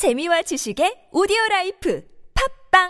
재미와 지식의 오디오 라이프 팟빵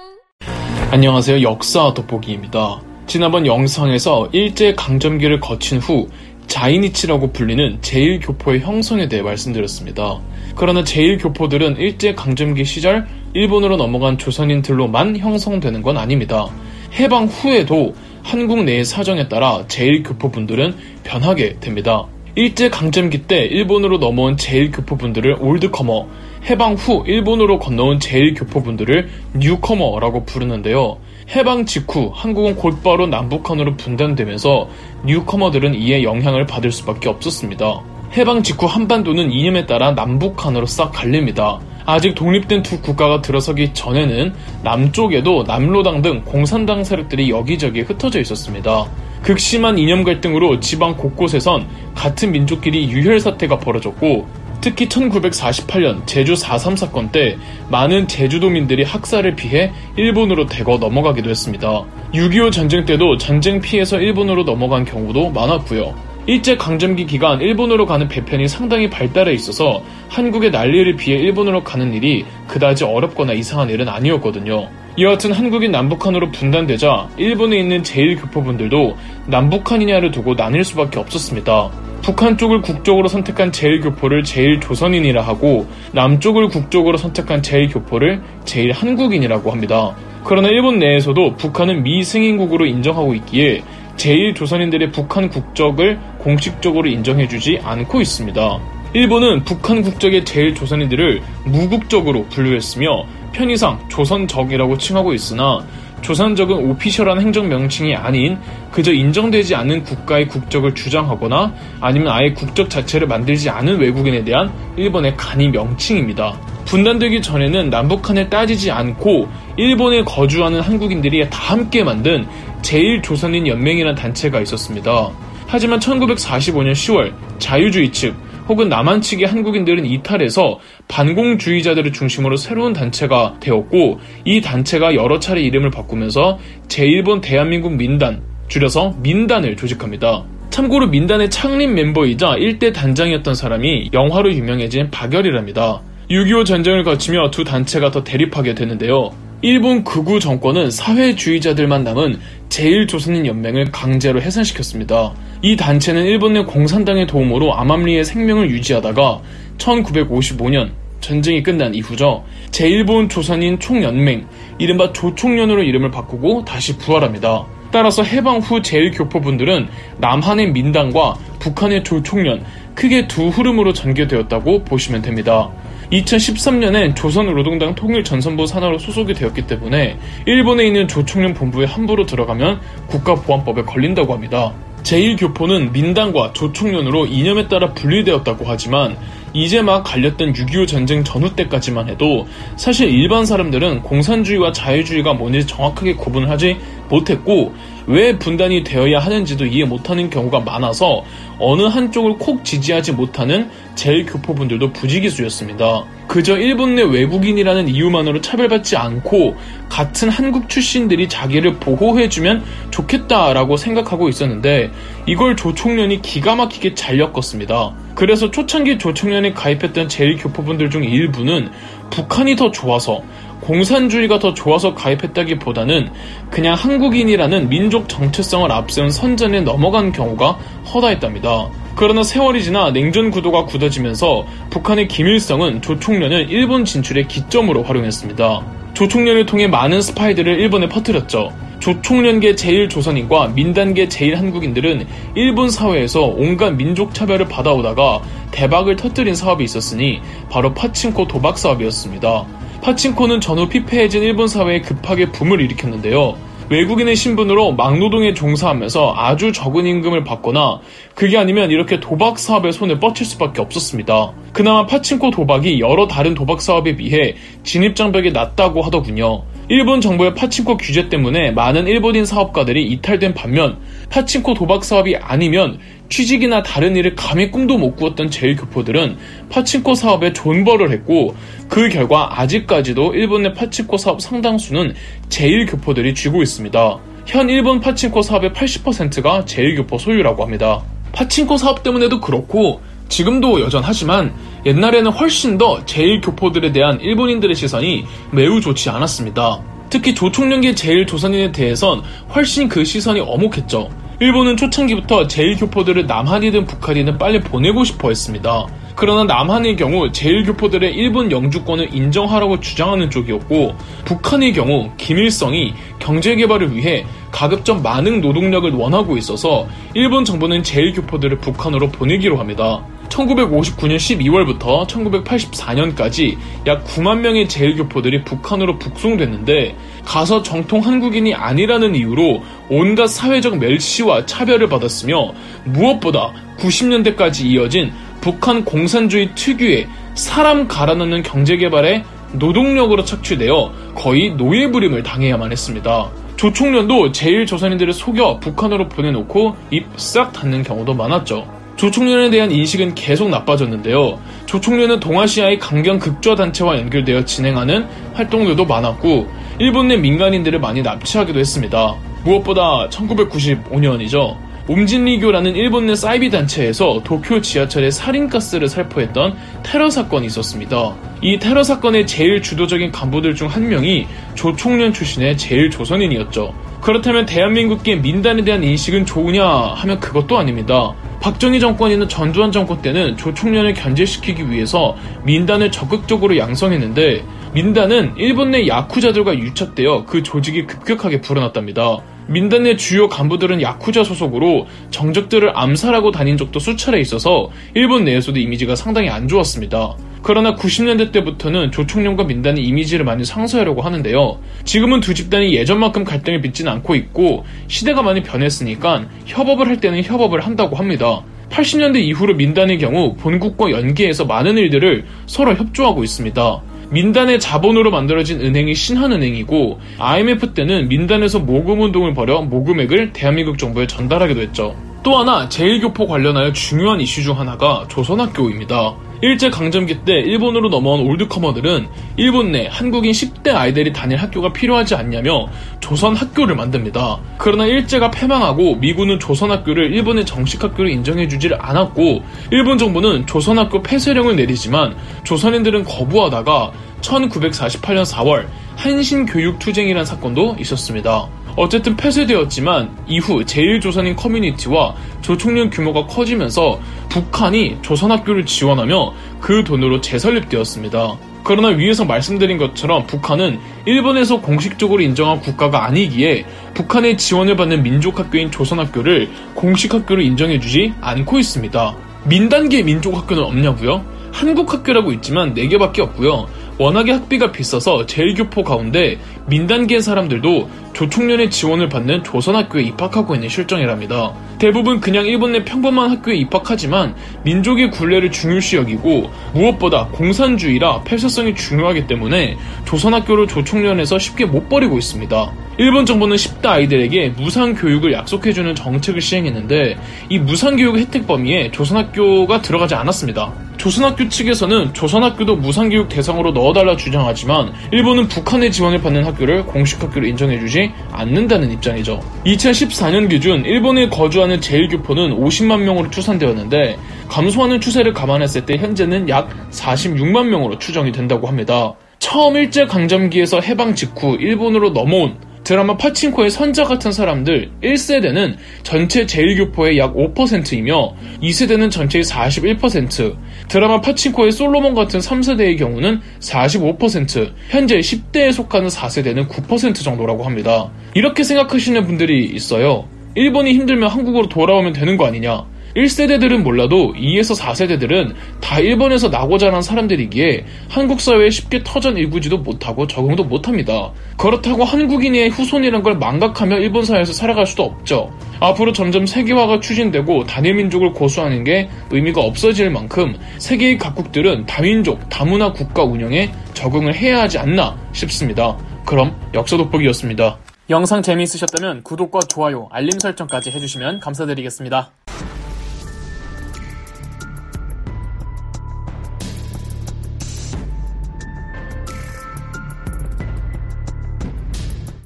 안녕하세요. 역사 돋보기입니다. 지난번 영상에서 일제 강점기를 거친 후 자이니치라고 불리는 재일교포의 형성에 대해 말씀드렸습니다. 그러나 재일교포들은 일제 강점기 시절 일본으로 넘어간 조선인들로만 형성되는 건 아닙니다. 해방 후에도 한국 내의 사정에 따라 재일교포분들은 변하게 됩니다. 일제강점기 때 일본으로 넘어온 제1교포분들을 올드커머, 해방 후 일본으로 건너온 제1교포분들을 뉴커머라고 부르는데요. 해방 직후 한국은 곧바로 남북한으로 분단되면서 뉴커머들은 이에 영향을 받을 수밖에 없었습니다. 해방 직후 한반도는 이념에 따라 남북한으로 싹 갈립니다. 아직 독립된 두 국가가 들어서기 전에는 남쪽에도 남로당 등 공산당 세력들이 여기저기 흩어져 있었습니다. 극심한 이념 갈등으로 지방 곳곳에선 같은 민족끼리 유혈 사태가 벌어졌고 특히 1948년 제주 4.3 사건 때 많은 제주도민들이 학살을 피해 일본으로 대거 넘어가기도 했습니다. 6.25 전쟁 때도 전쟁 피해서 일본으로 넘어간 경우도 많았고요. 일제 강점기 기간 일본으로 가는 배편이 상당히 발달해 있어서 한국의 난리를 피해 일본으로 가는 일이 그다지 어렵거나 이상한 일은 아니었거든요. 여하튼 한국이 남북한으로 분단되자 일본에 있는 제1교포분들도 남북한이냐를 두고 나뉠 수밖에 없었습니다. 북한 쪽을 국적으로 선택한 제1교포를 제1조선인이라 하고 남쪽을 국적으로 선택한 제1교포를 제1한국인이라고 합니다. 그러나 일본 내에서도 북한은 미승인국으로 인정하고 있기에 제1조선인들의 북한 국적을 공식적으로 인정해주지 않고 있습니다. 일본은 북한 국적의 제1조선인들을 무국적으로 분류했으며 편의상 조선적이라고 칭하고 있으나 조선적은 오피셜한 행정 명칭이 아닌 그저 인정되지 않는 국가의 국적을 주장하거나 아니면 아예 국적 자체를 만들지 않은 외국인에 대한 일본의 간이 명칭입니다. 분단되기 전에는 남북한을 따지지 않고 일본에 거주하는 한국인들이 다 함께 만든 제1조선인 연맹이라는 단체가 있었습니다. 하지만 1945년 10월 자유주의 측 혹은 남한 측의 한국인들은 이탈해서 반공주의자들을 중심으로 새로운 단체가 되었고 이 단체가 여러 차례 이름을 바꾸면서 제1본 대한민국 민단 줄여서 민단을 조직합니다. 참고로 민단의 창립 멤버이자 1대 단장이었던 사람이 영화로 유명해진 박열이랍니다. 6.25 전쟁을 거치며 두 단체가 더 대립하게 되는데요. 일본 극우 정권은 사회주의자들만 남은 제1조선인 연맹을 강제로 해산시켰습니다. 이 단체는 일본 내 공산당의 도움으로 암암리의 생명을 유지하다가 1955년 전쟁이 끝난 이후죠. 제1본 조선인 총연맹, 이른바 조총련으로 이름을 바꾸고 다시 부활합니다. 따라서 해방 후 제1교포분들은 남한의 민당과 북한의 조총련, 크게 두 흐름으로 전개되었다고 보시면 됩니다. 2013년엔 조선노동당 통일전선부 산하로 소속이 되었기 때문에 일본에 있는 조총련 본부에 함부로 들어가면 국가보안법에 걸린다고 합니다. 제1교포는 민당과 조총련으로 이념에 따라 분리되었다고 하지만 이제 막 갈렸던 6.25 전쟁 전후 때까지만 해도 사실 일반 사람들은 공산주의와 자유주의가 뭔지 정확하게 구분을 하지 못했고 왜 분단이 되어야 하는지도 이해 못하는 경우가 많아서 어느 한쪽을 콕 지지하지 못하는 제1교포분들도 부지기수였습니다. 그저 일본 내 외국인이라는 이유만으로 차별받지 않고 같은 한국 출신들이 자기를 보호해주면 좋겠다라고 생각하고 있었는데 이걸 조총련이 기가 막히게 잘 엮었습니다. 그래서 초창기 조총련에 가입했던 제1교포분들 중 일부는 북한이 더 좋아서 공산주의가 더 좋아서 가입했다기보다는 그냥 한국인이라는 민족 정체성을 앞세운 선전에 넘어간 경우가 허다했답니다. 그러나 세월이 지나 냉전 구도가 굳어지면서 북한의 김일성은 조총련을 일본 진출의 기점으로 활용했습니다. 조총련을 통해 많은 스파이들을 일본에 퍼뜨렸죠. 조총련계 제1조선인과 민단계 제1한국인들은 일본 사회에서 온갖 민족 차별을 받아오다가 대박을 터뜨린 사업이 있었으니 바로 파친코 도박 사업이었습니다. 파친코는 전후 피폐해진 일본 사회에 급하게 붐을 일으켰는데요. 외국인의 신분으로 막노동에 종사하면서 아주 적은 임금을 받거나 그게 아니면 이렇게 도박 사업에 손을 뻗칠 수밖에 없었습니다. 그나마 파친코 도박이 여러 다른 도박 사업에 비해 진입 장벽이 낮다고 하더군요. 일본 정부의 파친코 규제 때문에 많은 일본인 사업가들이 이탈된 반면 파친코 도박 사업이 아니면 취직이나 다른 일을 감히 꿈도 못 꾸었던 제1교포들은 파친코 사업에 존버를 했고 그 결과 아직까지도 일본 내 파친코 사업 상당수는 제1교포들이 쥐고 있습니다. 현 일본 파친코 사업의 80%가 제1교포 소유라고 합니다. 파친코 사업 때문에도 그렇고 지금도 여전하지만 옛날에는 훨씬 더 제1교포들에 대한 일본인들의 시선이 매우 좋지 않았습니다. 특히 조총련계 제1조선인에 대해선 훨씬 그 시선이 어묵했죠. 일본은 초창기부터 제1교포들을 남한이든 북한이든 빨리 보내고 싶어 했습니다. 그러나 남한의 경우 제1교포들의 일본 영주권을 인정하라고 주장하는 쪽이었고 북한의 경우 김일성이 경제개발을 위해 가급적 많은 노동력을 원하고 있어서 일본 정부는 제1교포들을 북한으로 보내기로 합니다. 1959년 12월부터 1984년까지 약 9만 명의 제1교포들이 북한으로 북송됐는데 가서 정통 한국인이 아니라는 이유로 온갖 사회적 멸시와 차별을 받았으며 무엇보다 90년대까지 이어진 북한 공산주의 특유의 사람 갈아넣는 경제개발에 노동력으로 착취되어 거의 노예부림을 당해야만 했습니다. 조총련도 제1조선인들을 속여 북한으로 보내놓고 입 싹 닫는 경우도 많았죠. 조총련에 대한 인식은 계속 나빠졌는데요. 조총련은 동아시아의 강경 극좌 단체와 연결되어 진행하는 활동들도 많았고 일본 내 민간인들을 많이 납치하기도 했습니다. 무엇보다 1995년이죠. 옴진리교라는 일본 내 사이비 단체에서 도쿄 지하철에 살인가스를 살포했던 테러 사건이 있었습니다. 이 테러 사건의 제일 주도적인 간부들 중 한 명이 조총련 출신의 제일 조선인이었죠. 그렇다면 대한민국계 민단에 대한 인식은 좋으냐 하면 그것도 아닙니다. 박정희 정권이 있는 전두환 정권 때는 조총련을 견제시키기 위해서 민단을 적극적으로 양성했는데 민단은 일본 내 야쿠자들과 유착되어 그 조직이 급격하게 불어났답니다. 민단 의 주요 간부들은 야쿠자 소속으로 정적들을 암살하고 다닌 적도 수차례 있어서 일본 내에서도 이미지가 상당히 안 좋았습니다. 그러나 90년대 때부터는 조총련과 민단이 이미지를 많이 상쇄하려고 하는데요. 지금은 두 집단이 예전만큼 갈등을 빚지는 않고 있고 시대가 많이 변했으니까 협업을 할 때는 협업을 한다고 합니다. 80년대 이후로 민단의 경우 본국과 연계해서 많은 일들을 서로 협조하고 있습니다. 민단의 자본으로 만들어진 은행이 신한은행이고 IMF 때는 민단에서 모금 운동을 벌여 모금액을 대한민국 정부에 전달하기도 했죠. 또 하나 제1교포 관련하여 중요한 이슈 중 하나가 조선학교입니다. 일제 강점기 때 일본으로 넘어온 올드커머들은 일본 내 한국인 10대 아이들이 다닐 학교가 필요하지 않냐며 조선 학교를 만듭니다. 그러나 일제가 패망하고 미군은 조선 학교를 일본의 정식 학교로 인정해주지를 않았고 일본 정부는 조선 학교 폐쇄령을 내리지만 조선인들은 거부하다가 1948년 4월 한신교육투쟁이라는 사건도 있었습니다. 어쨌든 폐쇄되었지만 이후 제1조선인 커뮤니티와 조총련 규모가 커지면서 북한이 조선학교를 지원하며 그 돈으로 재설립되었습니다. 그러나 위에서 말씀드린 것처럼 북한은 일본에서 공식적으로 인정한 국가가 아니기에 북한의 지원을 받는 민족학교인 조선학교를 공식학교로 인정해주지 않고 있습니다. 민단계 민족학교는 없냐고요? 한국학교라고 있지만 4개밖에 없고요. 워낙에 학비가 비싸서 제일교포 가운데 민단계 사람들도 조총련의 지원을 받는 조선학교에 입학하고 있는 실정이랍니다. 대부분 그냥 일본 내 평범한 학교에 입학하지만 민족의 굴레를 중요시 여기고 무엇보다 공산주의라 폐쇄성이 중요하기 때문에 조선학교를 조총련에서 쉽게 못 버리고 있습니다. 일본 정부는 10대 아이들에게 무상 교육을 약속해주는 정책을 시행했는데 이 무상 교육 혜택 범위에 조선학교가 들어가지 않았습니다. 조선학교 측에서는 조선학교도 무상교육 대상으로 넣어달라 주장하지만 일본은 북한의 지원을 받는 학교를 공식 학교로 인정해주지 않는다는 입장이죠. 2014년 기준 일본에 거주하는 제1교포는 50만 명으로 추산되었는데 감소하는 추세를 감안했을 때 현재는 약 46만 명으로 추정이 된다고 합니다. 처음 일제강점기에서 해방 직후 일본으로 넘어온 드라마 파친코의 선자 같은 사람들 1세대는 전체 제1교포의 약 5%이며 2세대는 전체의 41%, 드라마 파친코의 솔로몬 같은 3세대의 경우는 45%, 현재 10대에 속하는 4세대는 9% 정도라고 합니다. 이렇게 생각하시는 분들이 있어요. 일본이 힘들면 한국으로 돌아오면 되는 거 아니냐. 1세대들은 몰라도 2에서 4세대들은 다 일본에서 나고 자란 사람들이기에 한국 사회에 쉽게 터전 일구지도 못하고 적응도 못합니다. 그렇다고 한국인의 후손이란 걸 망각하며 일본 사회에서 살아갈 수도 없죠. 앞으로 점점 세계화가 추진되고 단일 민족을 고수하는 게 의미가 없어질 만큼 세계의 각국들은 다민족, 다문화 국가 운영에 적응을 해야 하지 않나 싶습니다. 그럼 역사 돋보기였습니다. 영상 재미있으셨다면 구독과 좋아요, 알림 설정까지 해주시면 감사드리겠습니다.